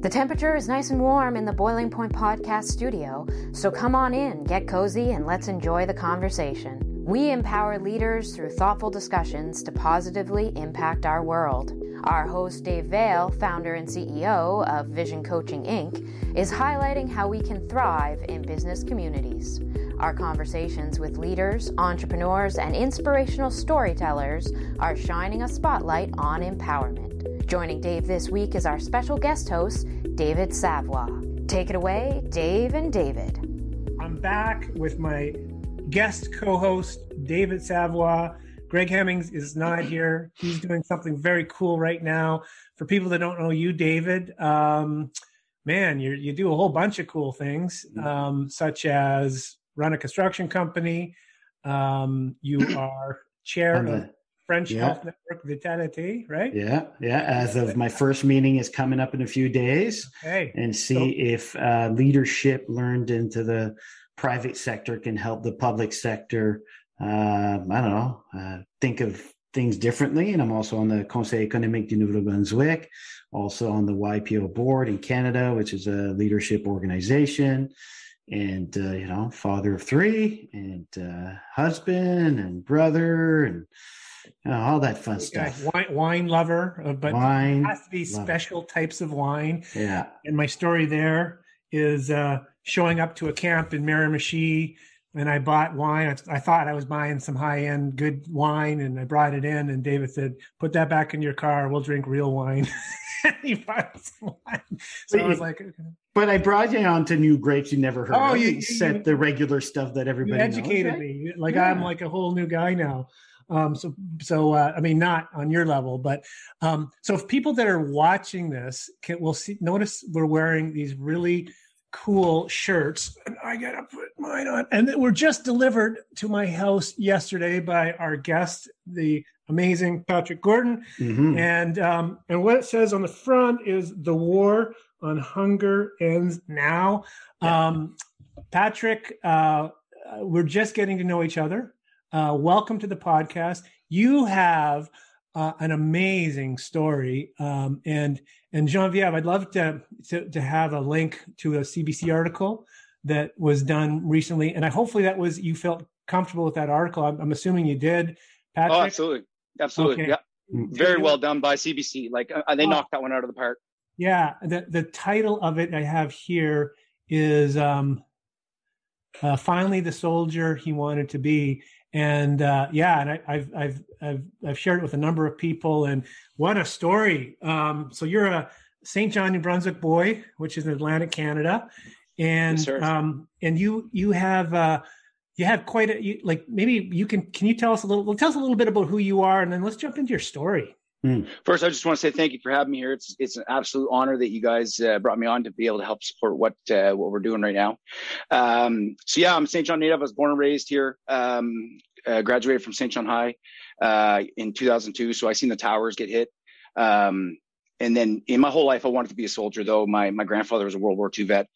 The temperature is nice and warm in the Boiling Point Podcast studio, so come on in, get cozy, and let's enjoy the conversation. We empower leaders through thoughtful discussions to positively impact our world. Our host, Dave Veale, founder and CEO of Vision Coaching Inc., is highlighting how we can thrive in business communities. Our conversations with leaders, entrepreneurs, and inspirational storytellers are shining a spotlight on empowerment. Joining Dave this week is our special guest host, David Savoy. Take it away, Dave and David. I'm back with my guest co host, David Savoy. Greg Hemmings is not here. He's doing something very cool right now. For people that don't know you, David, um, man, you you do a whole bunch of cool things, mm-hmm. um, such as run a construction company. Um, you are chair of French yeah. Health Network Vitality, right? Yeah, yeah. As of my first meeting is coming up in a few days, okay. and see so, if uh, leadership learned into the private sector can help the public sector. Uh, I don't know, uh, think of things differently. And I'm also on the Conseil économique du Nouveau-Brunswick, also on the YPO board in Canada, which is a leadership organization and uh, you know father of three and uh, husband and brother and Oh, all that fun stuff. Wine, wine lover, uh, but wine it has to be special types of wine. Yeah. And my story there is uh, showing up to a camp in Miramichi, and I bought wine. I, I thought I was buying some high end good wine, and I brought it in. And David said, "Put that back in your car. We'll drink real wine." he bought some wine. So but I was you, like, okay. "But I brought you on to new grapes you never heard oh, of. You, you set the regular stuff that everybody educated knows, right? me. Like yeah. I'm like a whole new guy now." Um, so, so uh, I mean, not on your level, but um, so if people that are watching this can will see, notice we're wearing these really cool shirts, and I gotta put mine on. And they were just delivered to my house yesterday by our guest, the amazing Patrick Gordon. Mm-hmm. And um, and what it says on the front is the war on hunger ends now. Yeah. Um, Patrick, uh, we're just getting to know each other. Uh, welcome to the podcast. You have uh, an amazing story, um, and and Genevieve, I'd love to, to, to have a link to a CBC article that was done recently, and I hopefully that was you felt comfortable with that article. I'm, I'm assuming you did, Patrick. Oh, absolutely, absolutely, okay. yeah, very well done by CBC. Like uh, they oh. knocked that one out of the park. Yeah, the the title of it I have here is um, uh, finally the soldier he wanted to be and uh, yeah, and I, have I've I've I've shared it with a number of people, and what a story! Um, so you're a St. John, New Brunswick boy, which is in Atlantic Canada, and yes, um, and you you have uh, you have quite a you, like maybe you can can you tell us a little tell us a little bit about who you are, and then let's jump into your story. Mm. First, I just want to say thank you for having me here. It's it's an absolute honor that you guys uh, brought me on to be able to help support what uh, what we're doing right now. Um, so yeah, I'm St. John native. I was born and raised here. Um, uh, graduated from St. John High uh, in 2002, so I seen the towers get hit. Um, and then in my whole life, I wanted to be a soldier. Though my my grandfather was a World War II vet,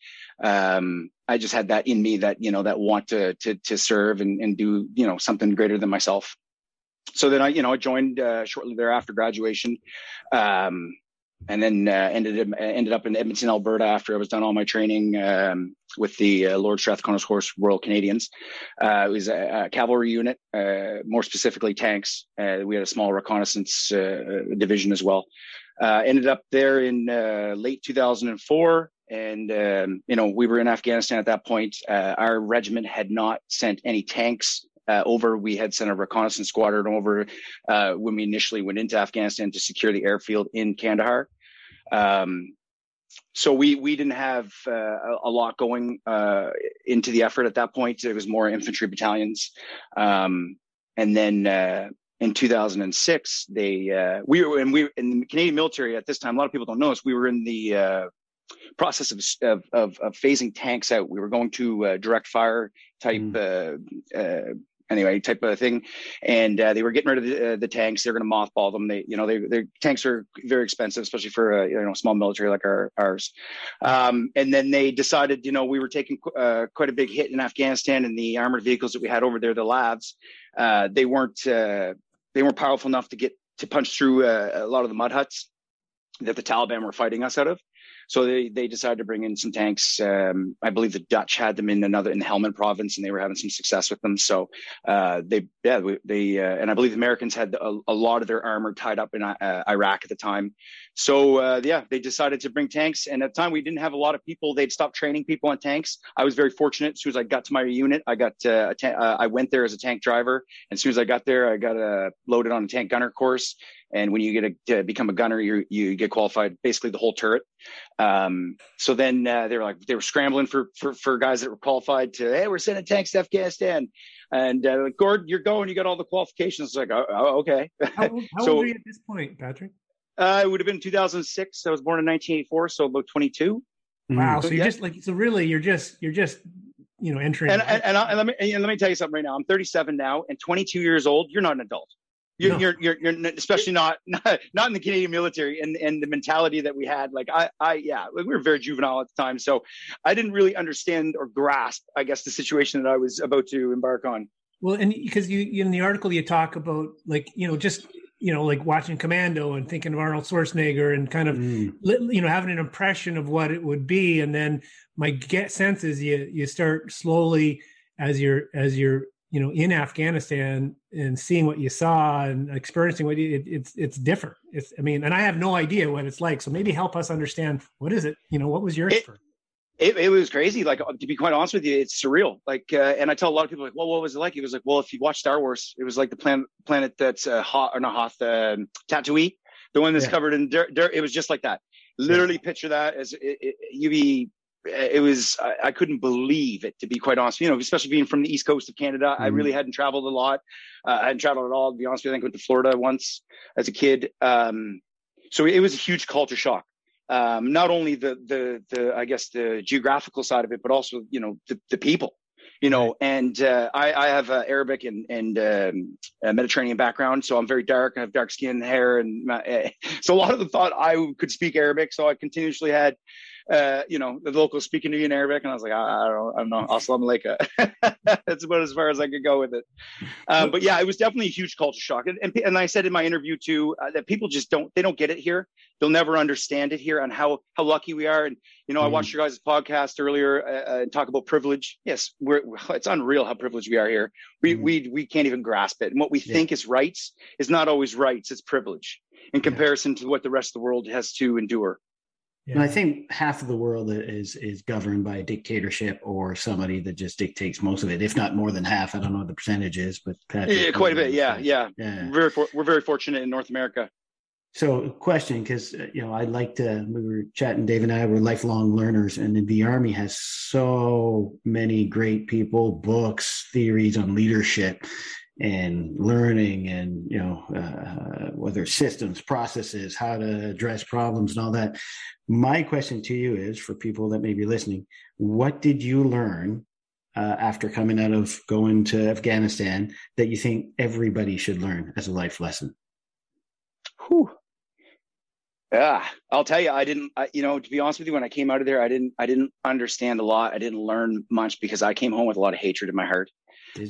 um, I just had that in me that you know that want to to to serve and and do you know something greater than myself so then I, you know, I joined uh, shortly thereafter graduation, um, and then uh, ended ended up in Edmonton, Alberta after I was done all my training um, with the uh, Lord Strathcona's Horse Royal Canadians. Uh, it was a, a cavalry unit, uh, more specifically tanks. Uh, we had a small reconnaissance division as well. ended up there in late 2004 and um, you know we were in afghanistan at that point uh, our regiment had not sent any tanks uh, over. We had sent a reconnaissance squadron over uh, when we initially went into Afghanistan to secure the airfield in Kandahar. Um, so we we didn't have uh, a lot going uh, into the effort at that point. It was more infantry battalions, um, and then uh, in 2006 they uh, we were and we in the Canadian military at this time. A lot of people don't know this. We were in the process of, of, of, phasing tanks out. We were going to uh, direct fire type mm. Uh, uh, anyway type of thing. And uh, they were getting rid of the, uh, the tanks. They're going to mothball them. They you know they, their tanks are very expensive especially for a you know small military like our, ours. Um, and then they decided you know we were taking uh, quite a big hit in afghanistan and the armored vehicles that we had over there the LAVs uh, they weren't uh, they weren't powerful enough to get to punch through uh, a lot of the mud huts that the Taliban were fighting us out of. So they, they decided to bring in some tanks. Um, I believe the Dutch had them in another in the Helmand province, and they were having some success with them. So uh, they yeah they uh, and I believe the Americans had a, a, lot of their armor tied up in uh, Iraq at the time. So uh, yeah, they decided to bring tanks. And at the time, we didn't have a lot of people. They'd stopped training people on tanks. I was very fortunate. As soon as I got to my unit, I got uh, a ta- uh, I went there as a tank driver. And as soon as I got there, I got loaded on a tank gunner course. And when you get a, to become a gunner, you you get qualified basically the whole turret. Um, so then uh, they were like they were scrambling for, for for guys that were qualified to hey we're sending tanks to Afghanistan, and uh, like Gord you're going you got all the qualifications. It's like oh, oh okay. How, how so, old are you at this point, Patrick? Uh, it would have been 2006. I was born in 1984, so about 22. Wow. So, so you're yeah. just like so really you're just you're just you know entering. And and, and, I, and let me and let me tell you something right now. I'm 37 now, and 22 years old. You're not an adult. You're, no. you're, you're, you're, especially not, not, not in the Canadian military and, and the mentality that we had. Like I, I, yeah, we were very juvenile at the time. So I didn't really understand or grasp, I guess, the situation that I was about to embark on. Well, and because you, in the article, you talk about like, you know, just, you know, like watching Commando and thinking of Arnold Schwarzenegger and kind of, mm. you know, having an impression of what it would be. And then my get sense is you, you start slowly as you're, as you're you know in afghanistan and seeing what you saw and experiencing what you, it, it's it's different it's i mean and i have no idea what it's like so maybe help us understand what is it you know what was your it, it, it, was crazy. Like to be quite honest with you it's surreal. Like uh, and i tell a lot of people like well what was it like? It was like well if you watch star wars it was like the planet planet that's uh, hot or not hoth uh, tatooine the one that's yeah. covered in dirt, dirt. It was just like that. Literally yeah. picture that as it, you be it was I, I, couldn't believe it to be quite honest. You know especially being from the east coast of canada mm-hmm. i really hadn't traveled a lot. Uh, i hadn't traveled at all to be honest with you. I think I went to florida once as a kid. Um, so it was a huge culture shock um, not only the the the i guess the geographical side of it but also you know the, the people you know and uh, I, I have uh, arabic and and um, mediterranean background so i'm very dark i have dark skin hair and my, so a lot of them thought i could speak arabic so i continuously had uh, you know, the locals speaking to you in Arabic, and I was like, I, I don't, I don't know, assalamu alaikum. That's about as far as I could go with it. Um, but yeah, it was definitely a huge culture shock, and, and, and I said in my interview too uh, that people just don't, they don't get it here. They'll never understand it here, and how how lucky we are. And you know, mm I watched your guys' podcast earlier uh, uh, and talk about privilege. Yes, we're it's unreal how privileged we are here. We mm we we can't even grasp it, and what we yeah. think is rights is not always rights. It's privilege in comparison yeah. to what the rest of the world has to endure. Yeah. And I think half of the world is is governed by a dictatorship or somebody that just dictates most of it, if not more than half. I don't know what the percentage is, but Patrick, yeah, quite a bit. Yeah, yeah, yeah. We're very we're very fortunate in North America. So, question, because uh, you know, I'd like to. We were chatting. Dave and I were lifelong learners, and the Army has so many great people, books, theories on leadership, and learning and you know uh, whether systems processes how to address problems and all that my question to you is for people that may be listening what did you learn uh, after coming out of going to afghanistan that you think everybody should learn as a life lesson Whew. Yeah, I'll tell you, I didn't, I, you know, to be honest with you, when I came out of there, I didn't, I didn't understand a lot. I didn't learn much because I came home with a lot of hatred in my heart.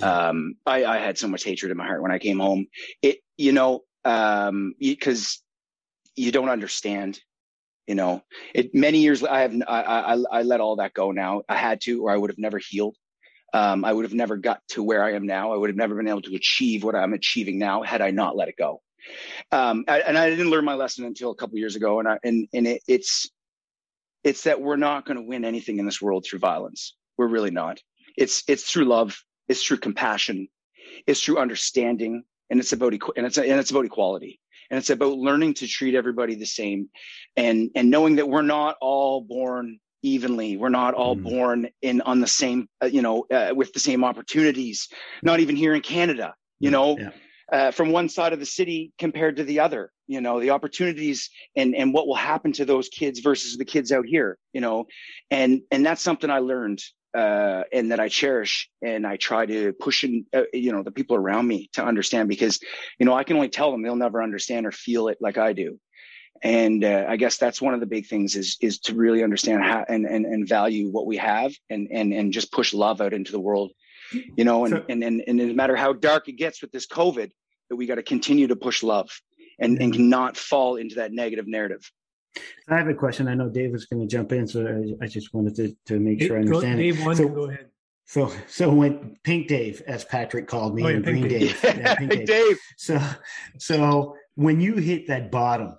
Um, I, I, had so much hatred in my heart when I came home. It, you know, um, because you don't understand. You know, it many years. I have. I, I, I let all that go now. I had to, or I would have never healed. Um, I would have never got to where I am now. I would have never been able to achieve what I'm achieving now had I not let it go. Um, I, and I didn't learn my lesson until a couple years ago. And I, and and it, it's it's that we're not going to win anything in this world through violence. We're really not. It's it's through love it's through compassion, it's through understanding, and it's about and it's and it's about equality, and it's about learning to treat everybody the same, and and knowing that we're not all born evenly. We're not all mm. born in on the same, uh, you know, uh, with the same opportunities. Not even here in Canada, you know. Yeah. Uh, from one side of the city compared to the other you know the opportunities and and what will happen to those kids versus the kids out here you know and and that's something i learned uh, and that I cherish, and I try to push in, uh, you know, the people around me to understand because, you know, I can only tell them they'll never understand or feel it like I do, and uh, I guess that's one of the big things is is to really understand how and and, and value what we have, and and and just push love out into the world, you know, and so, and, and and no matter how dark it gets with this COVID, that we got to continue to push love, and and not fall into that negative narrative. I have a question. I know Dave was going to jump in, so I, I just wanted to, to make sure I understand. Dave, it. one, so, go ahead. So, so when Pink Dave, as Patrick called me, Oh, yeah, and Green Dave, Dave. yeah, Pink Dave. Dave. So, so when you hit that bottom,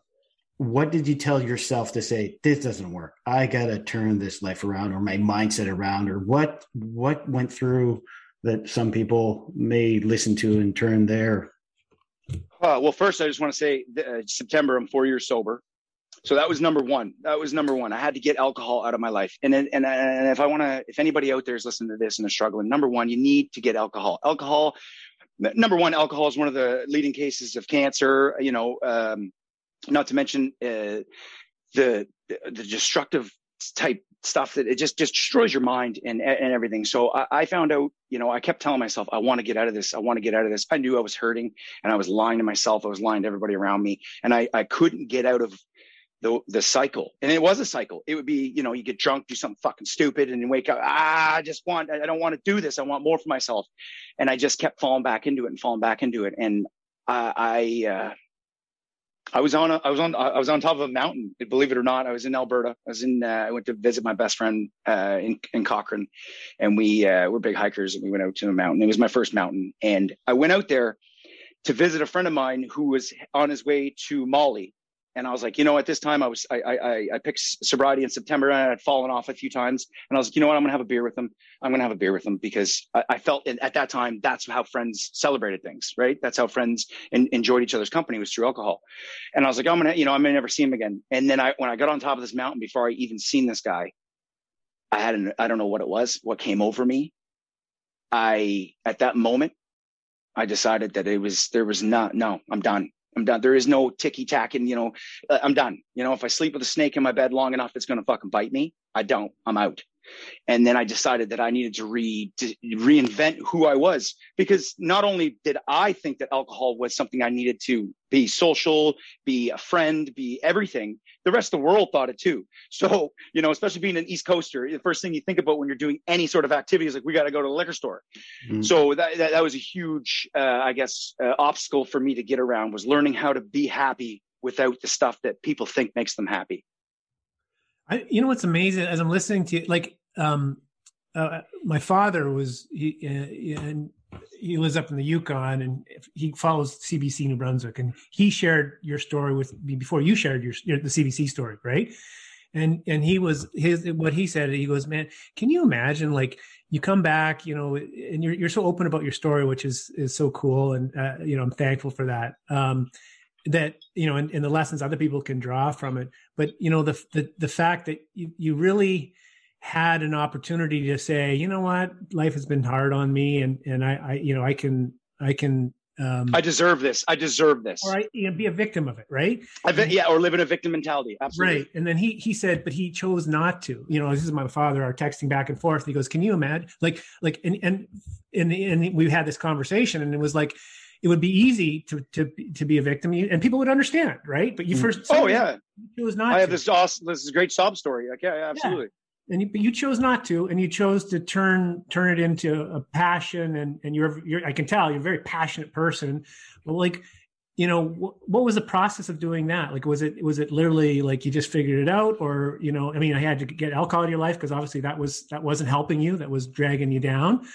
what did you tell yourself to say? This doesn't work. I got to turn this life around, or my mindset around, or what? What went through that some people may listen to and turn their Uh, well, first, I just want to say uh, September, I'm four years sober. So that was number one. That was number one. I had to get alcohol out of my life. And and, and if I want to, if anybody out there is listening to this and they're struggling, number one, you need to get alcohol. Alcohol, number one, alcohol is one of the leading cases of cancer. You know, um, not to mention uh, the the destructive type stuff that it just just destroys your mind and and everything. So I, I found out, you know, I kept telling myself, I want to get out of this. I want to get out of this. I knew I was hurting, and I was lying to myself. I was lying to everybody around me, and I I couldn't get out of the the cycle. And it was a cycle. It would be, you know, you get drunk, do something fucking stupid, and you wake up. Ah, I just want. I don't want to do this. I want more for myself. And I just kept falling back into it and falling back into it. And I. I uh, I was on a, I was on I was on top of a mountain. Believe it or not, I was in Alberta. I was in uh, I went to visit my best friend uh, in in Cochrane, and we uh, we're big hikers. And we went out to a mountain. It was my first mountain, and I went out there to visit a friend of mine who was on his way to Mali. And I was like, you know, at this time I was I I I picked sobriety in September and I had fallen off a few times. And I was like, you know what, I'm gonna have a beer with them. I'm gonna have a beer with them because I, I felt at that time that's how friends celebrated things, right? That's how friends in, enjoyed each other's company was through alcohol. And I was like, I'm gonna, you know, I'm gonna never see him again. And then I when I got on top of this mountain before I even seen this guy, I had an I don't know what it was, what came over me. I at that moment, I decided that it was there was not no, I'm done. I'm done. There is no ticky tacking, you know, uh, I'm done. You know, if I sleep with a snake in my bed long enough, it's going to fucking bite me. I don't, I'm out. And then I decided that I needed to re to reinvent who I was because not only did I think that alcohol was something I needed to be social, be a friend, be everything, the rest of the world thought it too. So, you know, especially being an East Coaster, the first thing you think about when you're doing any sort of activity is like, we got to go to the liquor store. Mhm. So that, that, that was a huge, uh, I guess, uh, obstacle for me to get around was learning how to be happy without the stuff that people think makes them happy. I, you know what's amazing as I'm listening to you, like um, uh, my father was he uh, and he lives up in the Yukon and he follows CBC New Brunswick and he shared your story with me before you shared your, your the CBC story, right? And and he was his what he said. He goes, man, can you imagine like you come back, you know, and you're you're so open about your story, which is is so cool, and uh, you know I'm thankful for that. Um, that you know and, and the lessons other people can draw from it but you know the the, the fact that you, you really had an opportunity to say you know what life has been hard on me and and i, I you know i can i can um I deserve this. I deserve this. or I, you know, be a victim of it right been, yeah, or live in a victim mentality. Absolutely. Right. And then he he said, but he chose not to. You know, this is my father, Are texting back and forth. He goes, Can you imagine? Like, like and and and, and we had this conversation and it was like it would be easy to to to be a victim and people would understand, right? But you Mm. first Oh yeah, you chose not I have to. this awesome. This is a great sob story. Like, yeah, yeah, absolutely. and you, but you chose not to, and you chose to turn turn it into a passion, and and you're you're I can tell you're a very passionate person. But like, you know, wh- what was the process of doing that? Like, was it was it literally like you just figured it out, or you know, I mean, I had to get alcohol out of your life because obviously that was that wasn't helping you, that was dragging you down.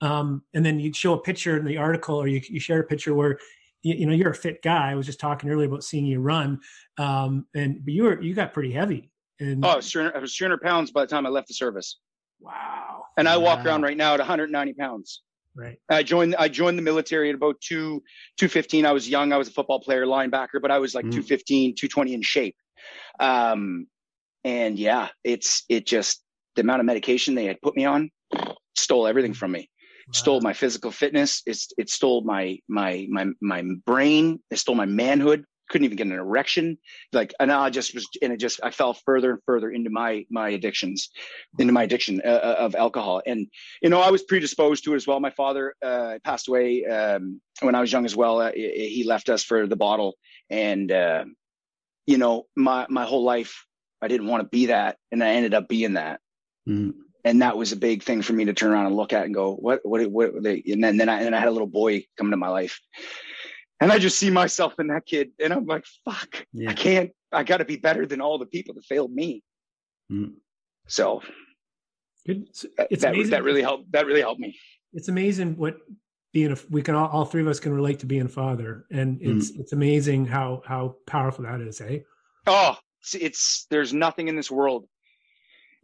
Um, and then you'd show a picture in the article, or you you share a picture where you, you know you're a fit guy. I was just talking earlier about seeing you run, um, and but you were you got pretty heavy. And Oh, I was, 300, I was 300 pounds by the time I left the service, wow, and I walk Wow. around right now at 190 pounds. right. I joined. I joined the military at about two, 215. I was young. I was a football player, linebacker, but I was like Mm. 215, 220 in shape. Um, and yeah, it's it just the amount of medication they had put me on stole everything from me. Stole my physical fitness. It's it stole my my my my brain. It stole my manhood. Couldn't even get an erection. Like and I just was and it just I fell further and further into my my addictions, into my addiction uh, uh, of alcohol. And you know I was predisposed to it as well. My father uh, passed away um, when I was young as well. Uh, he he left us for the bottle, and uh, you know my my whole life I didn't want to be that, and I ended up being that Mm. And that was a big thing for me to turn around and look at and go, what, what, what, what they, and then, then I, and I had a little boy come into my life and I just see myself in that kid and I'm like, fuck, Yeah. I can't, I got to be better than all the people that failed me. Mm. So, it's that, amazing. that really helped. That really helped me. It's amazing what being a we can all, all three of us can relate to being a father, and it's mm. it's amazing how how powerful that is, eh? Oh, it's, it's there's nothing in this world,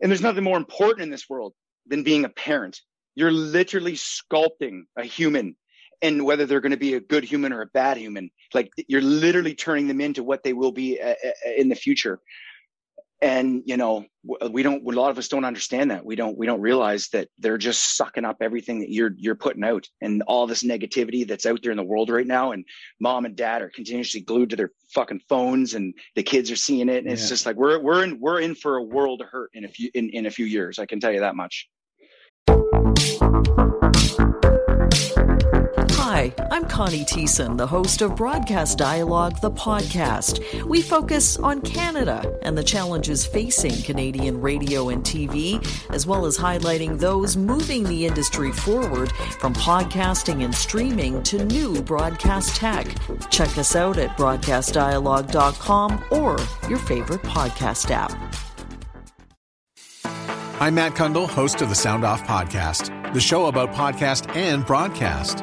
and there's nothing more important in this world than being a parent. You're literally sculpting a human and whether they're going to be a good human or a bad human like you're literally turning them into what they will be uh, uh, in the future and you know we don't a lot of us don't understand that. We don't we don't realize that they're just sucking up everything that you're you're putting out and all this negativity that's out there in the world right now. And mom and dad are continuously glued to their fucking phones and the kids are seeing it. And yeah. it's just like we're we're in we're in for a world of hurt in a few in, in a few years. I can tell you that much Hi, I'm Connie Thiessen, the host of Broadcast Dialogue, the podcast. We focus on Canada and the challenges facing Canadian radio and TV, as well as highlighting those moving the industry forward from podcasting and streaming to new broadcast tech. Check us out at broadcastdialogue.com or your favorite podcast app. I'm Matt Cundill, host of the Sound Off Podcast, the show about podcast and broadcast.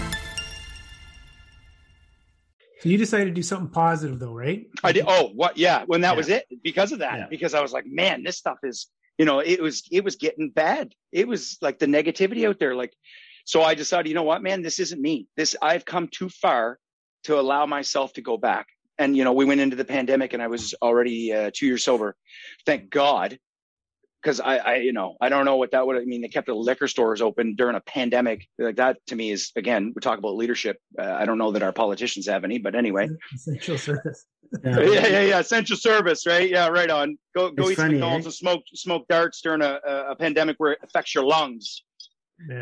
So you decided to do something positive, though, right? I did. Oh, what? Yeah. When that yeah. was it, because of that, yeah. because I was like, man, this stuff is, you know, it was, it was getting bad. It was like the negativity out there. Like, so I decided, you know what, man, this isn't me. This I've come too far to allow myself to go back. And you know, we went into the pandemic, and I was already uh, two years sober. Thank God, because I, I, you know, I don't know what that would I mean. They kept the liquor stores open during a pandemic. Like that to me is again, we talk about leadership. Uh, I don't know that our politicians have any, but anyway, essential service. yeah. yeah, yeah, yeah, essential service, right? Yeah, right on. Go, go it's eat funny, McDonald's eh? and smoke, smoke darts during a, a pandemic where it affects your lungs.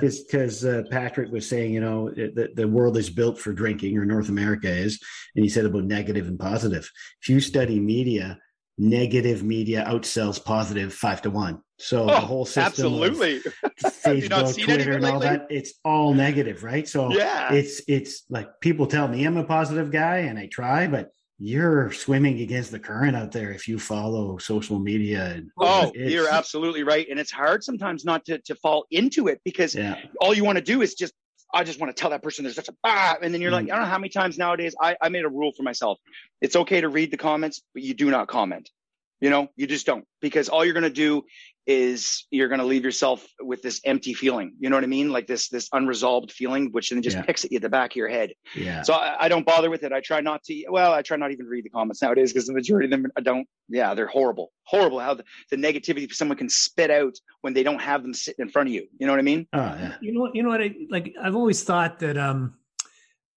Just because uh, Patrick was saying, you know, the, the world is built for drinking, or North America is, and he said about negative and positive. If you study media, negative media outsells positive five to one. So oh, the whole system, absolutely, Facebook, Twitter, and all that, it's all negative, right? So yeah, it's it's like people tell me I'm a positive guy and I try, but you're swimming against the current out there if you follow social media. oh, you're absolutely right, and it's hard sometimes not to to fall into it because yeah. all you want to do is just I just want to tell that person there's such a ah, and then you're like, mm. I don't know how many times nowadays I, I made a rule for myself. It's okay to read the comments, but you do not comment. You know, you just don't because all you're going to do is you're going to leave yourself with this empty feeling. You know what I mean? Like this this unresolved feeling, which then just yeah. picks at you at the back of your head. Yeah. So I, I, don't bother with it. I try not to. Well, I try not even read the comments nowadays because the majority of them I don't. Yeah, they're horrible. Horrible how the, the negativity someone can spit out when they don't have them sitting in front of you. You know what I mean? Oh yeah. You know what? You know what? I like. I've always thought that. um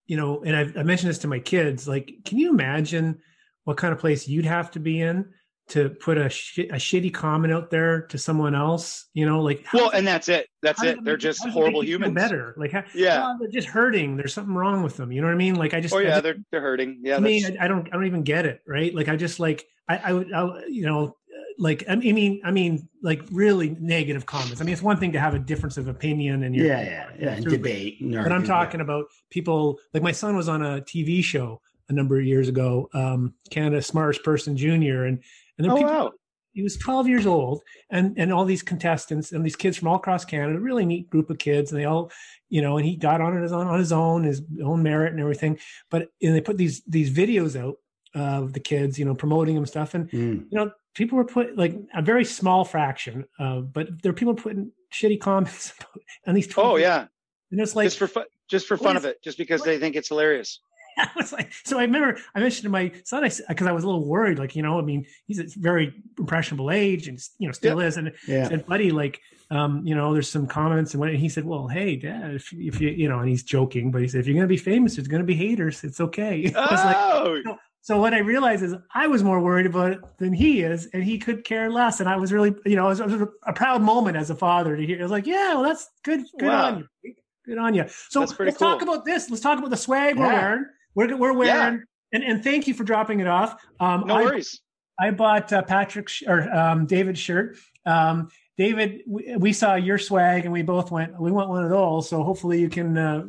you know, and I've, I mentioned this to my kids. Like, can you imagine what kind of place you'd have to be in to put a, sh- a shitty comment out there to someone else you know like well and that's it. That's it. they're just horrible humans. better? Like yeah. oh, they're just hurting. There's something wrong with them. You know what i mean? Like i just oh yeah just, they're they're hurting. Yeah I mean I, I, don't i don't even get it right? Like i just like i i would I, you know like I mean, I mean, like really negative comments. I mean, it's one thing to have a difference of opinion and yeah, yeah, yeah, debate. But I'm talking about people like my son was on a TV show a number of years ago, um, Canada's Smartest Person Junior, and and then oh, people, wow. he was 12 years old, and and all these contestants and these kids from all across Canada, really neat group of kids, and they all, you know, and he got on his own on his own, his own merit and everything. But and they put these these videos out of the kids, you know, promoting them stuff, and mm. you know, people were put like a very small fraction, uh, but there are people putting shitty comments on these. Oh yeah, and it's like just for fun, just for fun is, of it, just because what? they think it's hilarious. I was like, so I remember I mentioned to my son, I because I was a little worried, like, you know, I mean, he's a very impressionable age and, you know, still is. And yeah. said, buddy, like, um, you know, there's some comments and what, and he said, well, hey dad, if, if you, you know, and he's joking, but he said, if you're going to be famous, there's going to be haters. It's okay. Oh. I like, you know, So what I realized is I was more worried about it than he is, and he could care less. And I was really, you know, it was, it was a proud moment as a father to hear. It was like, yeah, well, that's good. Good wow. on you. Good on you. So let's cool. talk about this. Let's talk about the swag yeah. we're wearing. We're, we're wearing, yeah. and, and thank you for dropping it off. Um, no I, worries. I bought uh, Patrick or um, David's shirt. Um, David, we, we, saw your swag and we both went, we want one of those. So hopefully you can uh,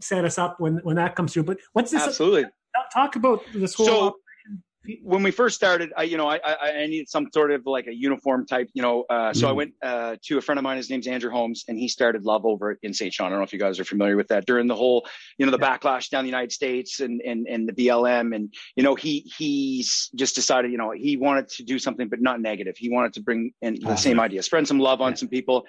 set us up when when that comes through. But what's this? Absolutely talk about this whole. So, when we first started, I, you know, I, I, I, needed some sort of like a uniform type, you know, uh, so mm. I went uh, to a friend of mine. His name's Andrew Holmes, and he started Love Over in St. John. I don't know if you guys are familiar with that. During the whole, you know, the backlash down the United States and and and the BLM, and you know, he he's just decided, you know, he wanted to do something, but not negative. He wanted to bring in the same idea, spread some love on yeah. some people,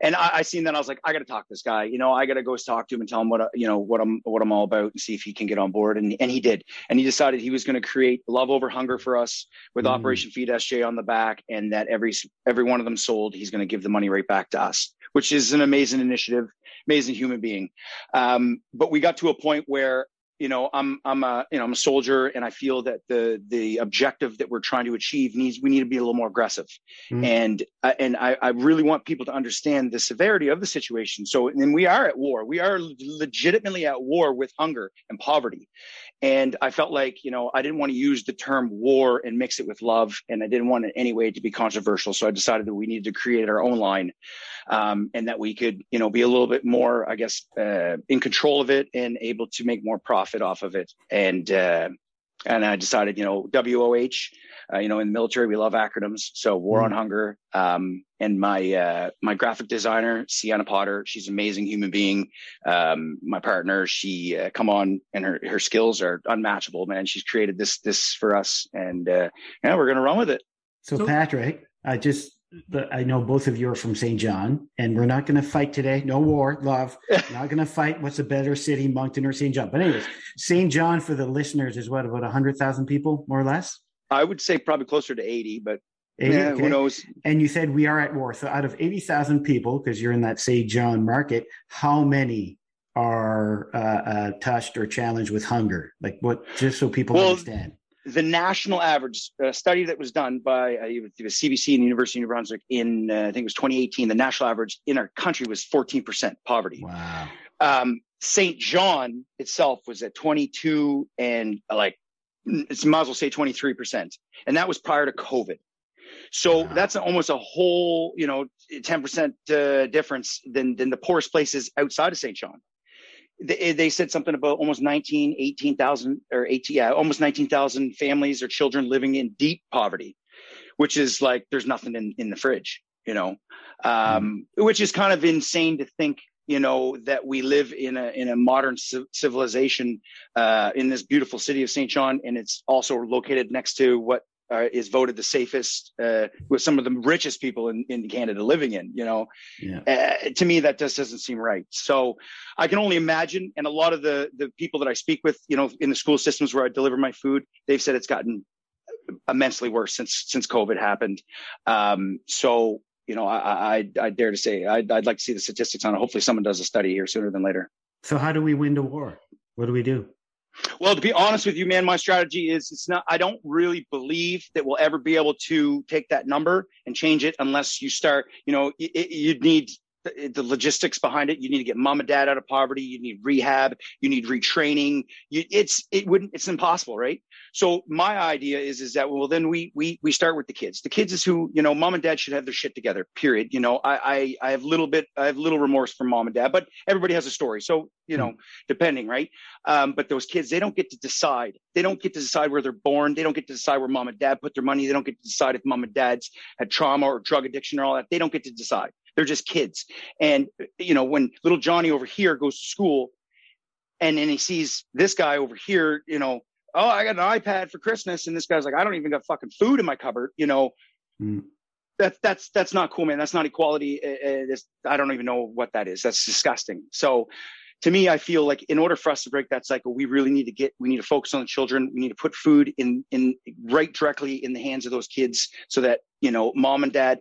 and I, I seen that. I was like, I got to talk to this guy. You know, I got to go talk to him and tell him what you know what I'm what I'm all about and see if he can get on board. And and he did. And he decided he was going to create love over hunger for us with mm. Operation Feed SJ on the back, and that every every one of them sold, he's going to give the money right back to us, which is an amazing initiative, amazing human being. Um, but we got to a point where you know i'm i'm a you know i'm a soldier and i feel that the the objective that we're trying to achieve needs we need to be a little more aggressive. Mm. and uh, and I, I really want people to understand the severity of the situation. So and we are at war. We are legitimately at war with hunger and poverty. And i felt like you know i didn't want to use the term war and mix it with love and i didn't want it anyway to be controversial. So i decided that we needed to create our own line um, and that we could you know be a little bit more i guess uh, in control of it and able to make more profit off of it and uh, and i decided you know woh uh, you know, in the military, we love acronyms. So War mm. on Hunger. Um, and my uh, my graphic designer, Sienna Potter, she's an amazing human being. Um, my partner, she uh, come on, and her her skills are unmatchable. Man, she's created this this for us, and uh, yeah, we're gonna run with it. So, so Patrick, I just I know both of you are from St. John, and we're not going to fight today. No war, love. not going to fight. What's a better city, Moncton or St. John? But anyways, St. John for the listeners is what about hundred thousand people, more or less. I would say probably closer to 80, but 80, yeah, okay. who knows? And you said we are at war. So out of 80,000 people, because you're in that St. John market, how many are uh, uh, touched or challenged with hunger? Like what, just so people well, understand. The national average uh, study that was done by uh, the CBC and the University of New Brunswick in, uh, I think it was 2018, the national average in our country was 14% poverty. Wow. Um, St. John itself was at 22 and like it's might as well say 23%. And that was prior to COVID. So wow. that's almost a whole, you know, 10% uh, difference than, than the poorest places outside of St. John. They, they said something about almost 19, 18,000 or 18, yeah, almost 19,000 families or children living in deep poverty, which is like, there's nothing in, in the fridge, you know, um, mm. which is kind of insane to think you know that we live in a in a modern civilization uh, in this beautiful city of St. John, and it's also located next to what uh, is voted the safest uh, with some of the richest people in, in Canada living in. You know, yeah. uh, to me that just doesn't seem right. So I can only imagine, and a lot of the the people that I speak with, you know, in the school systems where I deliver my food, they've said it's gotten immensely worse since since COVID happened. Um, so you know, I, I, I dare to say I'd, I'd like to see the statistics on it. Hopefully, someone does a study here sooner than later. So, how do we win the war? What do we do? Well, to be honest with you, man, my strategy is it's not, I don't really believe that we'll ever be able to take that number and change it unless you start, you know, you'd need the, the, logistics behind it. You need to get mom and dad out of poverty. You need rehab. You need retraining. You, it's it wouldn't. It's impossible, right? So my idea is is that well then we we we start with the kids. The kids is who you know mom and dad should have their shit together. Period. You know I I, I have little bit I have little remorse for mom and dad, but everybody has a story. So you know depending right. Um, but those kids they don't get to decide. They don't get to decide where they're born. They don't get to decide where mom and dad put their money. They don't get to decide if mom and dad's had trauma or drug addiction or all that. They don't get to decide. They're just kids. And, you know, when little Johnny over here goes to school and then he sees this guy over here, you know, oh, I got an iPad for Christmas. And this guy's like, I don't even got fucking food in my cupboard, you know. Mm. That, that's that's not cool, man. That's not equality. I don't even know what that is. That's disgusting. So, to me, I feel like in order for us to break that cycle, we really need to get, we need to focus on the children. We need to put food in, in right directly in the hands of those kids so that, you know, mom and dad,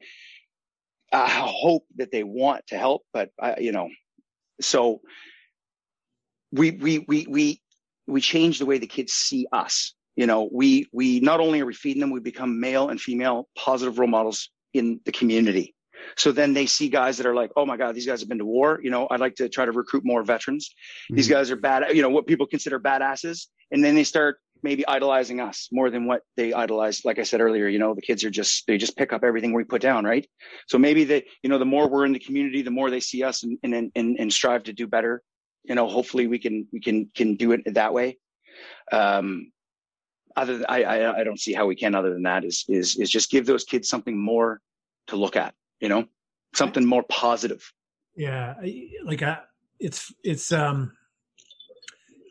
I hope that they want to help, but I, you know, so we we we we we change the way the kids see us. you know, we we not only are we feeding them, we become male and female positive role models in the community. So then they see guys that are like, oh my God, these guys have been to war. You know, I'd like to try to recruit more veterans. Mm-hmm. These guys are bad, you know, what people consider badasses. And then they start maybe idolizing us more than what they idolize. Like I said earlier, you know, the kids are just, they just pick up everything we put down. Right. So maybe they, you know, the more we're in the community, the more they see us and, and, and, and strive to do better. You know, hopefully we can, we can, can do it that way. Um, other than, I, I, I don't see how we can other than that is, is, is just give those kids something more to look at, you know, something more positive. Yeah. Like, I, it's, it's, um,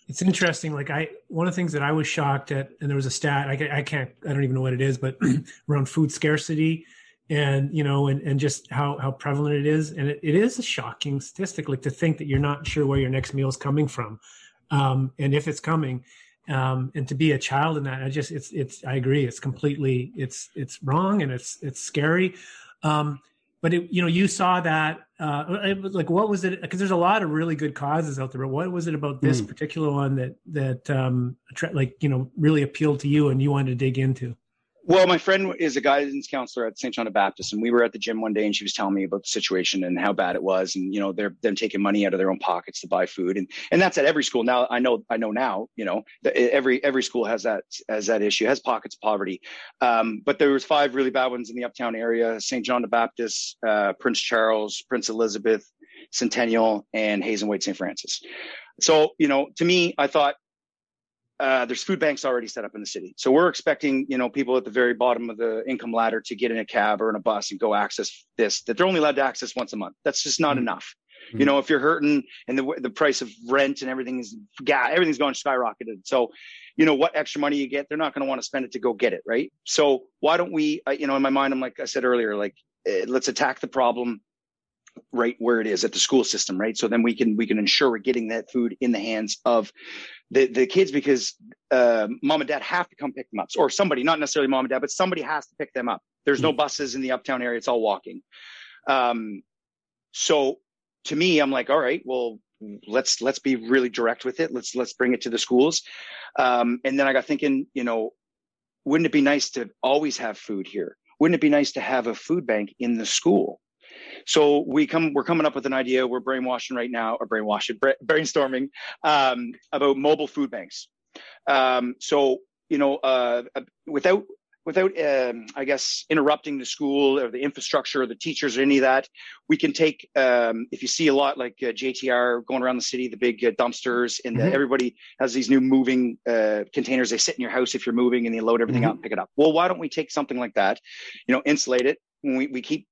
it's interesting. Like I, one of the things that I was shocked at, and there was a stat, I, I can't, I don't even know what it is, but around food scarcity and, you know, and, and just how, how prevalent it is. And it, it is a shocking statistic, like to think that you're not sure where your next meal is coming from. Um, and if it's coming, um, and to be a child in that, I just, it's, it's, I agree. It's completely, it's, it's wrong and it's, it's scary. Um, but it, you know, you saw that, uh, like, what was it? Because there's a lot of really good causes out there. But what was it about this mm. particular one that that um, like you know really appealed to you and you wanted to dig into? Well, my friend is a guidance counselor at St. John the Baptist, and we were at the gym one day, and she was telling me about the situation and how bad it was, and you know they're them taking money out of their own pockets to buy food, and and that's at every school now. I know, I know now, you know, every every school has that has that issue, has pockets of poverty. Um, but there was five really bad ones in the uptown area: St. John the Baptist, uh, Prince Charles, Prince Elizabeth, Centennial, and Hazen White St. Francis. So you know, to me, I thought uh, there's food banks already set up in the city. So we're expecting, you know, people at the very bottom of the income ladder to get in a cab or in a bus and go access this, that they're only allowed to access once a month. That's just not mm-hmm. enough. Mm-hmm. You know, if you're hurting and the, the price of rent and everything is, yeah, everything's going skyrocketed. So, you know, what extra money you get, they're not going to want to spend it to go get it. Right. So why don't we, uh, you know, in my mind, I'm like I said earlier, like, uh, let's attack the problem right where it is at the school system right? So then we can we can ensure we're getting that food in the hands of the the kids because uh, mom and dad have to come pick them up or somebody not necessarily mom and dad but somebody has to pick them up. There's no hmm. buses in the uptown area. It's all walking. Um so to me i'm like all right well let's let's be really direct with it. Let's let's bring it to the schools. Um and then i got thinking you know wouldn't it be nice to always have food here? Wouldn't it be nice to have a food bank in the school so we come, we're coming up with an idea. We're brainwashing right now, or brainwashing, brainstorming um, about mobile food banks. Um, so you know, uh, uh, without without um, I guess interrupting the school or the infrastructure or the teachers or any of that, we can take um, if you see a lot like uh, JTR going around the city, the big uh, dumpsters, and mm-hmm. everybody has these new moving uh, containers. They sit in your house if you're moving, and they load everything mm-hmm. out and pick it up. Well, why don't we take something like that, you know, insulate it? We, we keep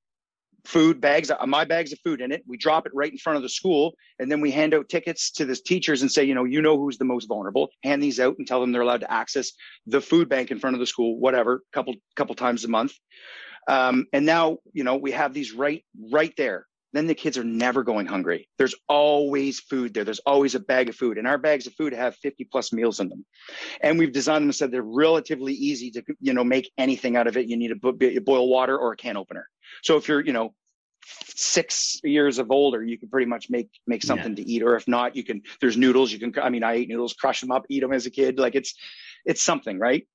food bags, uh, my bags of food in it. We drop it right in front of the school, and then we hand out tickets to the teachers and say, you know, you know who's the most vulnerable. Hand these out and tell them they're allowed to access the food bank in front of the school, whatever, couple couple times a month. Um, and now, you know, we have these right right there. Then the kids are never going hungry. There's always food there. There's always a bag of food, and our bags of food have 50 plus meals in them. And we've designed them so they're relatively easy to, you know, make anything out of it. You need a boil water or a can opener. So if you're, you know, six years of older, you can pretty much make make something yeah. to eat. Or if not, you can. There's noodles. You can. I mean, I ate noodles, crush them up, eat them as a kid. Like it's it's something, right?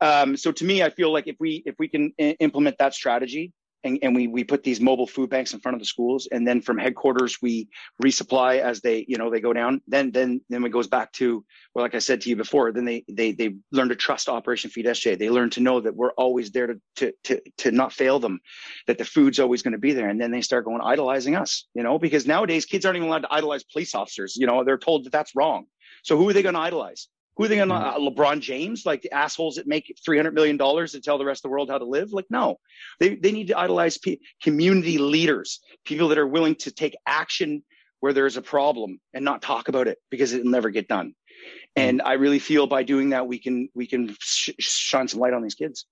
Um, so to me, I feel like if we if we can I- implement that strategy, and, and we we put these mobile food banks in front of the schools. And then from headquarters we resupply as they you know they go down. Then then then it goes back to well like i said to you before then they they they learn to trust operation feed sj they learn to know that we're always there to to to, to not fail them that the food's always going to be there. And then they start going idolizing us you know because nowadays kids aren't even allowed to idolize police officers. You know they're told that that's wrong. So who are they going to idolize who are they going to, mm-hmm. uh, LeBron James, like the assholes that make $300 million to tell the rest of the world how to live? Like, no, they, they need to idolize p- community leaders, people that are willing to take action where there's a problem and not talk about it because it'll never get done. Mm-hmm. And I really feel by doing that, we can, we can sh- shine some light on these kids.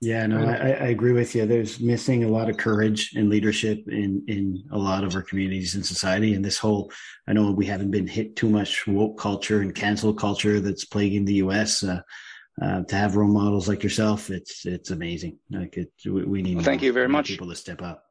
Yeah, no, I, I, agree with you. There's missing a lot of courage and leadership in in a lot of our communities and society. And this whole, I know we haven't been hit too much woke culture and cancel culture that's plaguing the U.S. Uh, uh, to have role models like yourself, it's it's amazing. Like it, we, need. Well, thank more, you very much. People to step up.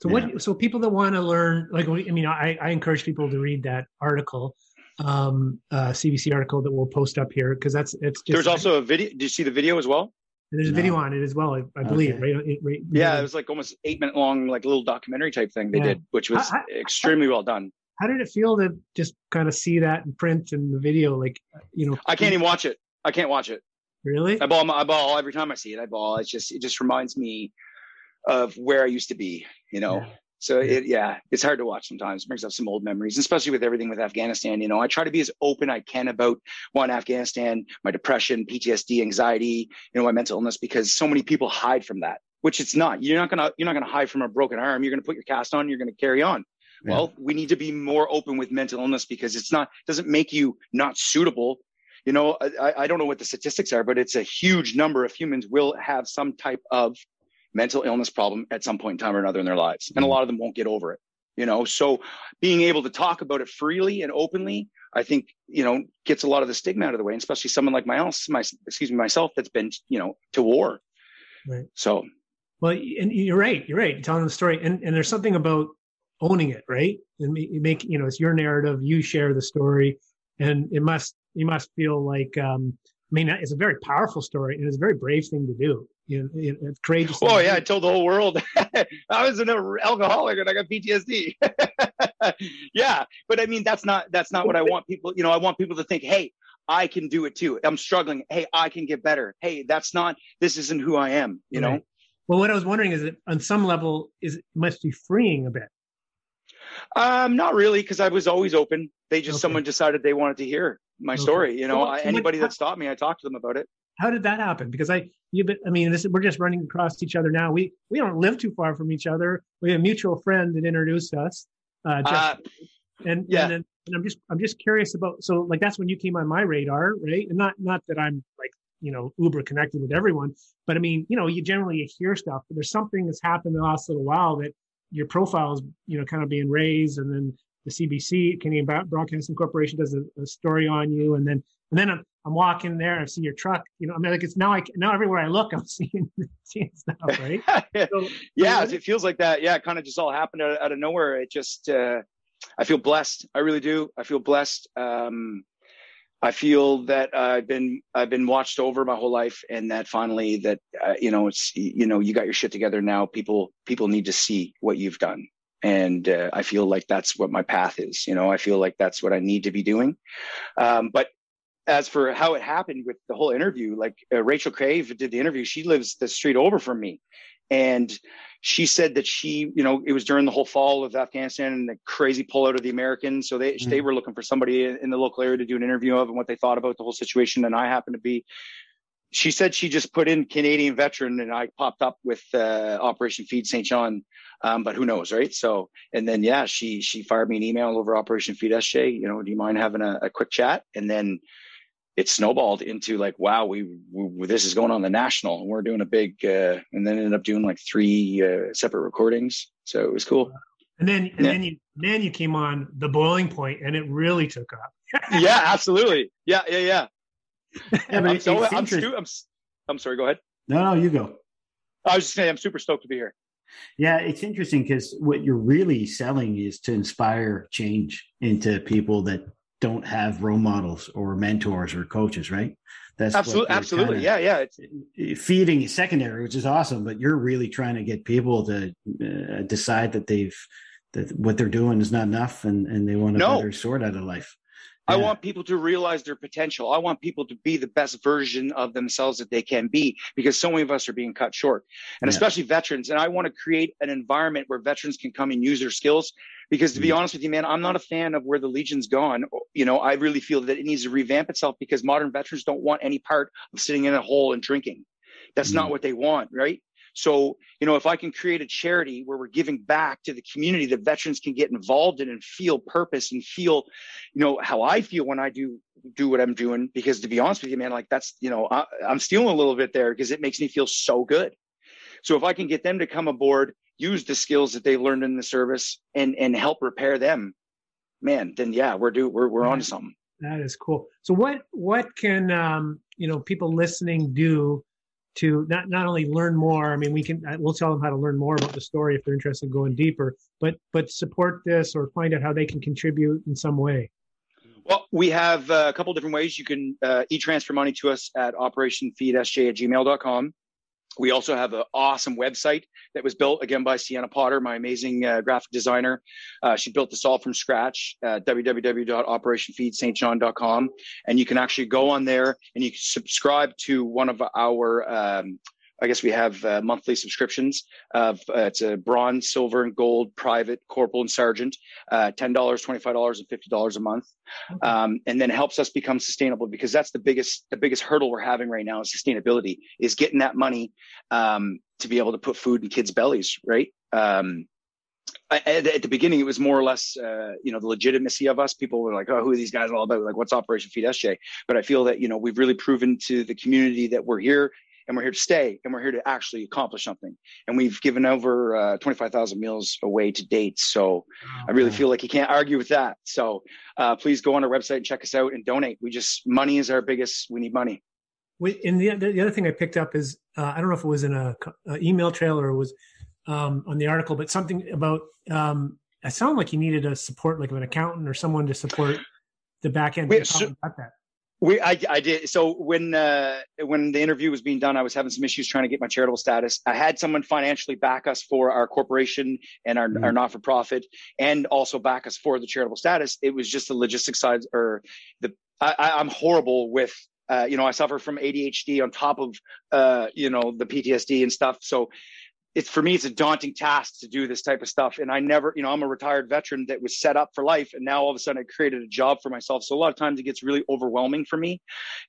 So yeah. what? So people that want to learn, like I mean, I, I encourage people to read that article um, uh, CBC article that we'll post up here because that's it's just. There's also a video. Did you see the video as well? There's a No. video on it as well, I, I believe. Okay. Right, It- right? Yeah, it was like almost eight minute long, like little documentary type thing they Yeah. did, which was I- I- extremely well done. How did it feel to just kind of see that in print and the video? Like, you know, I can't even watch it. I can't watch it. really. I bawl. I bawl every time I see it. I bawl. It's just. It just reminds me of where I used to be. You know. Yeah. So Yeah. it, yeah, it's hard to watch sometimes. It brings up some old memories, especially with everything with Afghanistan. You know, I try to be as open I can about one Afghanistan, my depression, PTSD, anxiety, you know, my mental illness, because so many people hide from that, which it's not. You're not gonna you're not gonna hide from a broken arm. You're gonna put your cast on. You're gonna carry on. Yeah. Well, we need to be more open with mental illness because it's not doesn't make you not suitable. You know, I, I don't know what the statistics are, but it's a huge number of humans will have some type of mental illness problem at some point in time or another in their lives, and a lot of them won't get over it. You know, so being able to talk about it freely and openly, I think you know gets a lot of the stigma out of the way, and especially someone like my else, my excuse me, myself that's been you know to war. Right. So Well, and you're right. You're right. You're telling the story, and and there's something about owning it, right? And make you know it's your narrative. You share the story, and it must you must feel like um, I mean it's a very powerful story, and it's a very brave thing to do. You know, it- it's courageous. Oh yeah, I told the whole world I was an alcoholic and I got PTSD. yeah, but I mean that's not that's not what I want people. You know, I want people to think, hey, I can do it too. I'm struggling. Hey, I can get better. Hey, that's not. This isn't who I am. You know. Right. Well, what I was wondering is that on some level, is it must be freeing a bit. Um, not really, because I was always open. They just Okay. someone decided they wanted to hear my Okay. story. You know, I, so what- anybody that stopped me, I talked to them about it. How did that happen? Because I, you, I mean, this we're just running across each other now. We we don't live too far from each other. We have a mutual friend that introduced us. Uh, Jeff Uh, and Yeah. and, then, and I'm just I'm just curious about so like that's when you came on my radar, right? And not not that I'm like you know uber connected with everyone, but I mean you know you generally hear stuff, but there's something that's happened in the last little while that your profile is you know kind of being raised, and then the CBC Canadian Broadcasting Corporation does a, a story on you, and then and then I'm, I'm walking there and I see your truck, you know I mean like it's now I now everywhere I look I'm seeing seeing stuff, right? So, yeah, it feels like that. Yeah, it kind of just all happened out, out of nowhere. It just, uh, I feel blessed. I really do. I feel blessed. Um, I feel that I've been I've been watched over my whole life, and that finally that uh, you know it's you know you got your shit together now. People people need to see what you've done, and uh, I feel like that's what my path is. You know, I feel like that's what I need to be doing. Um, but as for how it happened with the whole interview, like uh, Rachel Cave did the interview. She lives the street over from me, and she said that she, you know, it was during the whole fall of Afghanistan and the crazy pullout of the Americans. So they Mm. they were looking for somebody in the local area to do an interview of and what they thought about the whole situation. And I happened to be. She said she just put in Canadian veteran, and I popped up with uh, Operation Feed Saint John. Um, but who knows, right? So, and then yeah, she she fired me an email over Operation Feed SJ. You know, do you mind having a, a quick chat? And then it snowballed into like, wow, we, we this is going on the national, and we're doing a big, uh, and then ended up doing like three uh, separate recordings. So it was cool. and then and Yeah. then you then you came on the boiling point and it really took off. yeah, absolutely. Yeah, yeah, yeah. Yeah, but I'm, so, I'm, stu- I'm, I'm sorry. Go ahead. No, no, you go. I was just saying, I'm super stoked to be here. Yeah, it's interesting because what you're really selling is to inspire change into people that don't have role models or mentors or coaches, right? That's Absolutely, absolutely. Yeah, yeah. It's, feeding is secondary, which is awesome, but you're really trying to get people to uh, decide that they've that what they're doing is not enough, and and they want a No. better sort out of life. I want people to realize their potential. I want people to be the best version of themselves that they can be because so many of us are being cut short and Yeah. especially veterans. And I want to create an environment where veterans can come and use their skills because to be Mhm. honest with you, man, I'm not a fan of where the Legion's gone. You know, I really feel that it needs to revamp itself because modern veterans don't want any part of sitting in a hole and drinking. That's not Mhm. what they want, right? So, you know, if I can create a charity where we're giving back to the community that veterans can get involved in and feel purpose and feel, you know, how I feel when I do do what I'm doing. Because to be honest with you, man, like that's, you know, I, I'm stealing a little bit there because it makes me feel so good. So if I can get them to come aboard, use the skills that they learned in the service and and help repair them, man, then yeah, we're do we're we're on to something. That is cool. So what what can um, you know people listening do to not not only learn more? I mean, we can we'll tell them how to learn more about the story if they're interested in going deeper, but but support this or find out how they can contribute in some way. Well, we have uh, a couple different ways. You can uh, e-transfer money to us at operationfeedsj at gmail.com. We also have an awesome website that was built again by Sienna Potter, my amazing uh, graphic designer. Uh, she built this all from scratch at www.operationfeedsaintjohn.com. And you can actually go on there and you can subscribe to one of our um, I guess we have uh, monthly subscriptions of uh, it's a bronze, silver, and gold private corporal and sergeant, uh, ten dollars, twenty five dollars, and fifty dollars a month, okay. um, and then helps us become sustainable because that's the biggest the biggest hurdle we're having right now is sustainability is getting that money um, to be able to put food in kids' bellies, right? Um, at, at, the beginning, it was more or less, uh, you know, the legitimacy of us. People were like, "Oh, who are these guys all about? Like, what's Operation Feed SJ?" But I feel that you know we've really proven to the community that we're here and we're here to stay and we're here to actually accomplish something. And we've given over uh, 25,000 meals away to date. So I really feel like you can't argue with that. So uh, please go on our website and check us out and donate. We just, money is our biggest, we need money. We, and the, the other thing I picked up is, uh, I don't know if it was in a, a email trail or it was um, on the article, but something about, um, it sounded like you needed a support, like an accountant or someone to support the back end. Wait, so, that. We, I, I did. So when uh, when the interview was being done, I was having some issues trying to get my charitable status. I had someone financially back us for our corporation and our, mm-hmm. our not for profit, and also back us for the charitable status. It was just the logistics side, or the I, I'm horrible with uh, you know, I suffer from ADHD on top of, uh, you know, the PTSD and stuff. So it's for me it's a daunting task to do this type of stuff. And i never you know i'm a retired veteran that was set up for life. And now all of a sudden i created a job for myself. So a lot of times it gets really overwhelming for me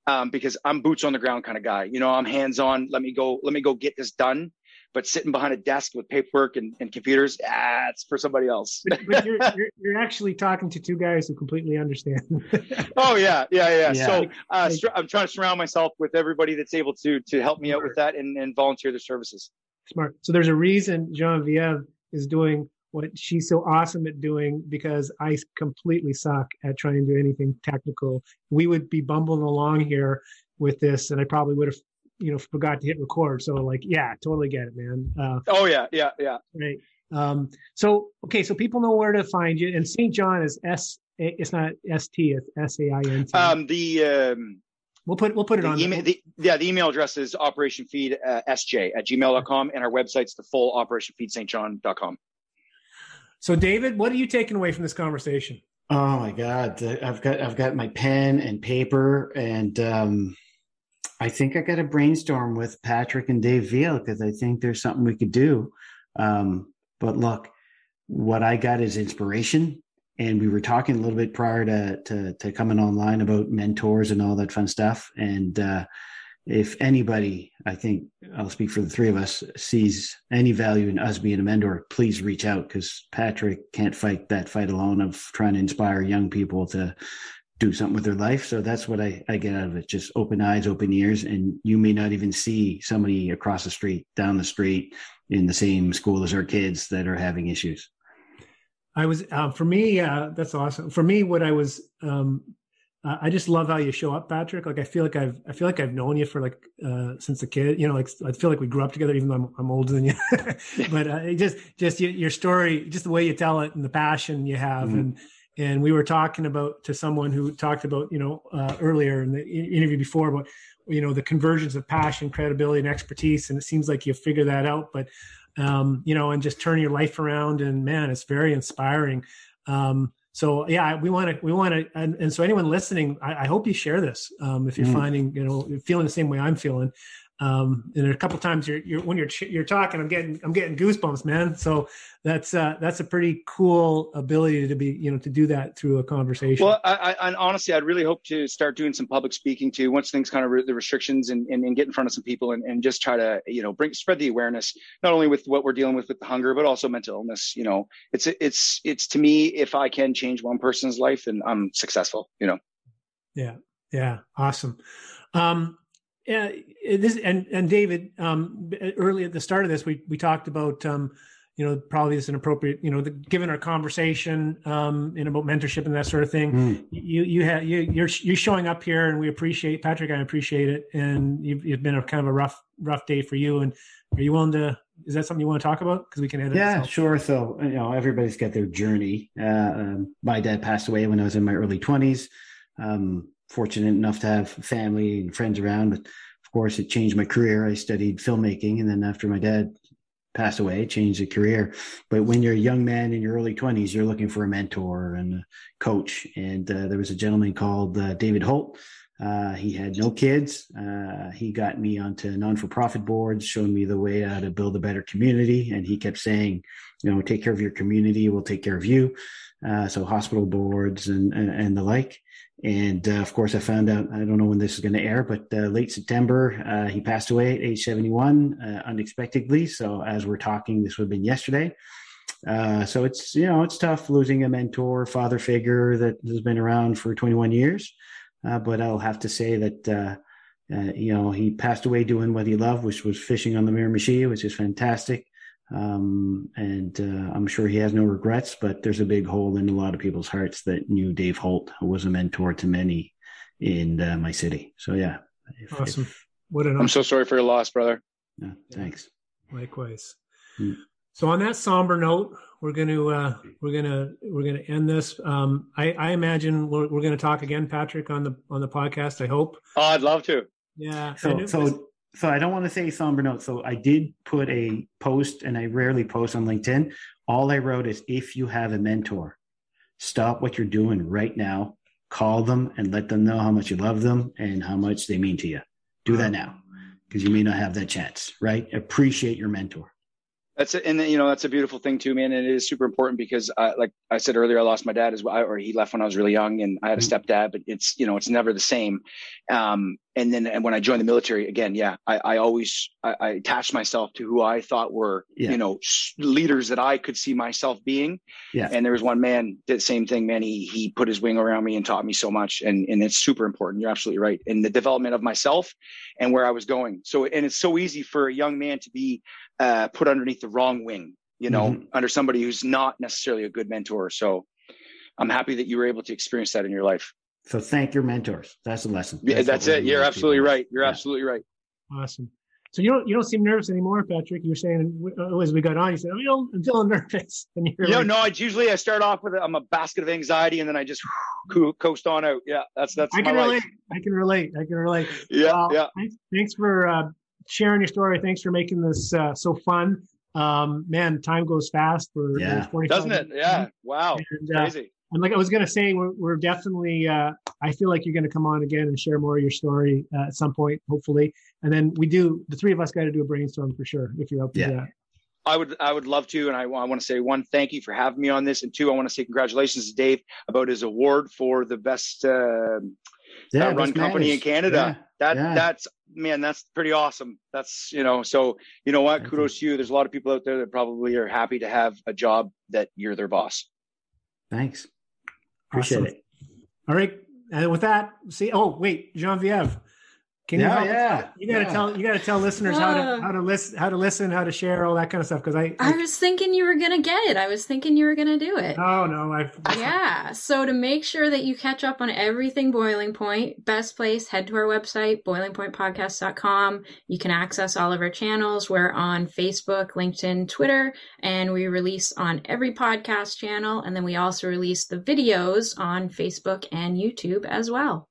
um, because i'm boots on the ground kind of guy. You know i'm hands on. Let me go let me go get this done. But sitting behind a desk with paperwork and, and computers ah, it's for somebody else. But, but you're, you're, you're, actually talking to two guys who completely understand. Oh yeah, yeah yeah. Yeah. So uh, i'm trying to surround myself with everybody that's able to to help me out with that and, and volunteer their services Smart. So there's a reason Genevieve is doing what she's so awesome at doing because I completely suck at trying to do anything technical. We would be bumbling along here with this, and I probably would have, you know, forgot to hit record. So like, yeah, totally get it, man. Uh, oh yeah, yeah, yeah. Right. Um, so okay, so people know where to find you, and St. John is S. It's not S T. It's S A I N T. Um, the um, We'll put we'll put it the on. Email, the, yeah, the email address is operationfeedsj uh, at gmail.com and our website's the full operationfeedsaintjohn.com. So David, what are you taking away from this conversation? Oh my God. I've got I've got my pen and paper and um, I think I got to brainstorm with Patrick and Dave Veale because I think there's something we could do. Um, but look, what I got is inspiration and we were talking a little bit prior to, to, to coming online about mentors and all that fun stuff. And uh, if anybody, I think I'll speak for the three of us, sees any value in us being a mentor, please reach out because Patrick can't fight that fight alone of trying to inspire young people to do something with their life. So that's what I, I get out of it. Just open eyes, open ears. And you may not even see somebody across the street, down the street in the same school as our kids that are having issues. I was uh, for me. Uh, that's awesome. For me, what I was, um, uh, I just love how you show up, Patrick. Like I feel like I've, I feel like I've known you for like uh, since a kid. You know, like I feel like we grew up together, even though I'm, I'm older than you. but uh, just, just your story, just the way you tell it, and the passion you have, mm-hmm. and and we were talking about to someone who talked about you know uh, earlier in the interview before about you know the convergence of passion, credibility, and expertise, and it seems like you figure that out, but um, you know, and just turn your life around. And man, it's very inspiring. Um, so yeah, we want to, we want to, and, and, so anyone listening, I, I hope you share this. Um, if you're mm. finding, you know, feeling the same way I'm feeling, um, and a couple times you're, you're when you're you're talking, I'm getting I'm getting goosebumps, man. So that's uh, that's a pretty cool ability to be you know to do that through a conversation. Well, I, I honestly, I'd really hope to start doing some public speaking too. Once things kind of re- the restrictions and, and, and, get in front of some people and, and just try to you know bring spread the awareness not only with what we're dealing with with the hunger, but also mental illness. You know, it's it's it's to me if I can change one person's life, then I'm successful. You know. Yeah. Yeah. Awesome. Um, yeah, this and and David, um, early at the start of this, we we talked about um, you know, probably this is an appropriate, you know, the, given our conversation um, in about mentorship and that sort of thing. Mm. You you have you you're you're showing up here, and we appreciate Patrick. I appreciate it, and you've, you've been a kind of a rough rough day for you. And are you willing to? Is that something you want to talk about? Because we can edit. Yeah, sure. So you know, everybody's got their journey. Uh, um, my dad passed away when I was in my early twenties. Um, fortunate enough to have family and friends around, but of course, it changed my career. I studied filmmaking, and then after my dad passed away, changed the career. But when you're a young man in your early 20s, you're looking for a mentor and a coach. And uh, there was a gentleman called uh, David Holt. Uh, he had no kids. Uh, he got me onto non for profit boards, showed me the way how to build a better community. And he kept saying, you know, take care of your community, we'll take care of you. Uh, so hospital boards and, and, and the like. And uh, of course, I found out, I don't know when this is going to air, but uh, late September, uh, he passed away at age 71 uh, unexpectedly. So, as we're talking, this would have been yesterday. Uh, so, it's, you know, it's tough losing a mentor, father figure that has been around for 21 years. Uh, but I'll have to say that, you know, he passed away doing what he loved, which was fishing on the Miramichi, which is fantastic. Um, and uh, I'm sure he has no regrets, but there's a big hole in a lot of people's hearts that knew Dave Holt, who was a mentor to many in uh, my city. So yeah, if, awesome. If, what an I'm so sorry for your loss, brother. Yeah, thanks. Likewise. Hmm. So on that somber note, we're going to uh, we're going to we're going to end this. Um, I, I imagine we're, we're going to talk again, Patrick, on the on the podcast. I hope. Oh, I'd love to. Yeah. So so so I don't want to say somber note. So I did put a post, and I rarely post on LinkedIn. All I wrote is, if you have a mentor, stop what you're doing right now, call them, and let them know how much you love them and how much they mean to you. Do that now, because you may not have that chance. Right? Appreciate your mentor. That's a, and you know that's a beautiful thing too, man. And it is super important because, uh, like I said earlier, I lost my dad as well, or he left when I was really young, and I had a mm-hmm. stepdad. But it's you know it's never the same. Um, and then and when I joined the military again, yeah, I, I always I, I, attached myself to who I thought were yeah. you know leaders that I could see myself being. Yeah. And there was one man did the same thing, man. He he put his wing around me and taught me so much, and and it's super important. You're absolutely right in the development of myself and where I was going. So and it's so easy for a young man to be uh, put underneath the wrong wing, you know, mm-hmm. under somebody who's not necessarily a good mentor. So I'm happy that you were able to experience that in your life. So thank your mentors. That's the lesson. That's yeah, that's it. You're absolutely right. You're yeah. absolutely right. Awesome. So you don't you don't seem nervous anymore, Patrick. You were saying uh, as we got on, you said, "I'm, I'm feeling nervous." And you're you like, know, no. It's usually I start off with a, I'm a basket of anxiety, and then I just coast on out. Yeah, that's that's. I can relate. Life. I can relate. I can relate. Yeah, uh, yeah. Thanks, thanks for uh, sharing your story. Thanks for making this uh, so fun. Um, man, time goes fast. For yeah, doesn't it? Yeah. Wow. And, uh, Crazy. And like I was going to say, we're, we're definitely. Uh, I feel like you're going to come on again and share more of your story uh, at some point, hopefully. And then we do. The three of us got to do a brainstorm for sure if you're open yeah. to that. I would I would love to, and I, I want to say one, thank you for having me on this, and two, I want to say congratulations to Dave about his award for the best uh, yeah, uh, run company in Canada. Yeah, that yeah. that's man, that's pretty awesome. That's you know, so you know what? Thank Kudos you. to you. There's a lot of people out there that probably are happy to have a job that you're their boss. Thanks. Appreciate awesome. it. All right. And with that, see. Oh, wait, Jean Genevieve. Can yeah, you yeah. You got to yeah. tell you got to tell listeners uh, how to how to listen how to listen how to share all that kind of stuff because I, I, I was thinking you were gonna get it. I was thinking you were gonna do it. Oh no, I yeah. So to make sure that you catch up on everything Boiling Point, best place head to our website boilingpointpodcast.com. You can access all of our channels. We're on Facebook, LinkedIn, Twitter, and we release on every podcast channel. And then we also release the videos on Facebook and YouTube as well.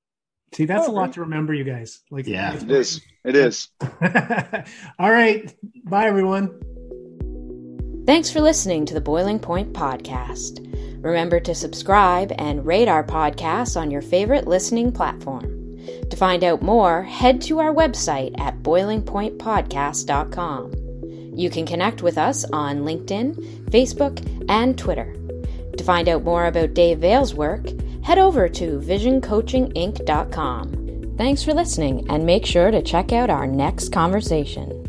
See, that's oh, a lot to remember, you guys. Like, yeah, it is. It is. All right. Bye, everyone. Thanks for listening to the Boiling Point Podcast. Remember to subscribe and rate our podcast on your favorite listening platform. To find out more, head to our website at boilingpointpodcast.com. You can connect with us on LinkedIn, Facebook, and Twitter. To find out more about Dave Veale's work, head over to visioncoachinginc.com. Thanks for listening, and make sure to check out our next conversation.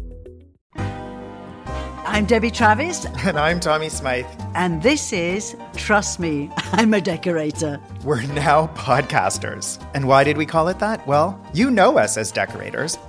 I'm Debbie Travis. And I'm Tommy Smythe. And this is Trust Me, I'm a Decorator. We're now podcasters. And why did we call it that? Well, you know us as decorators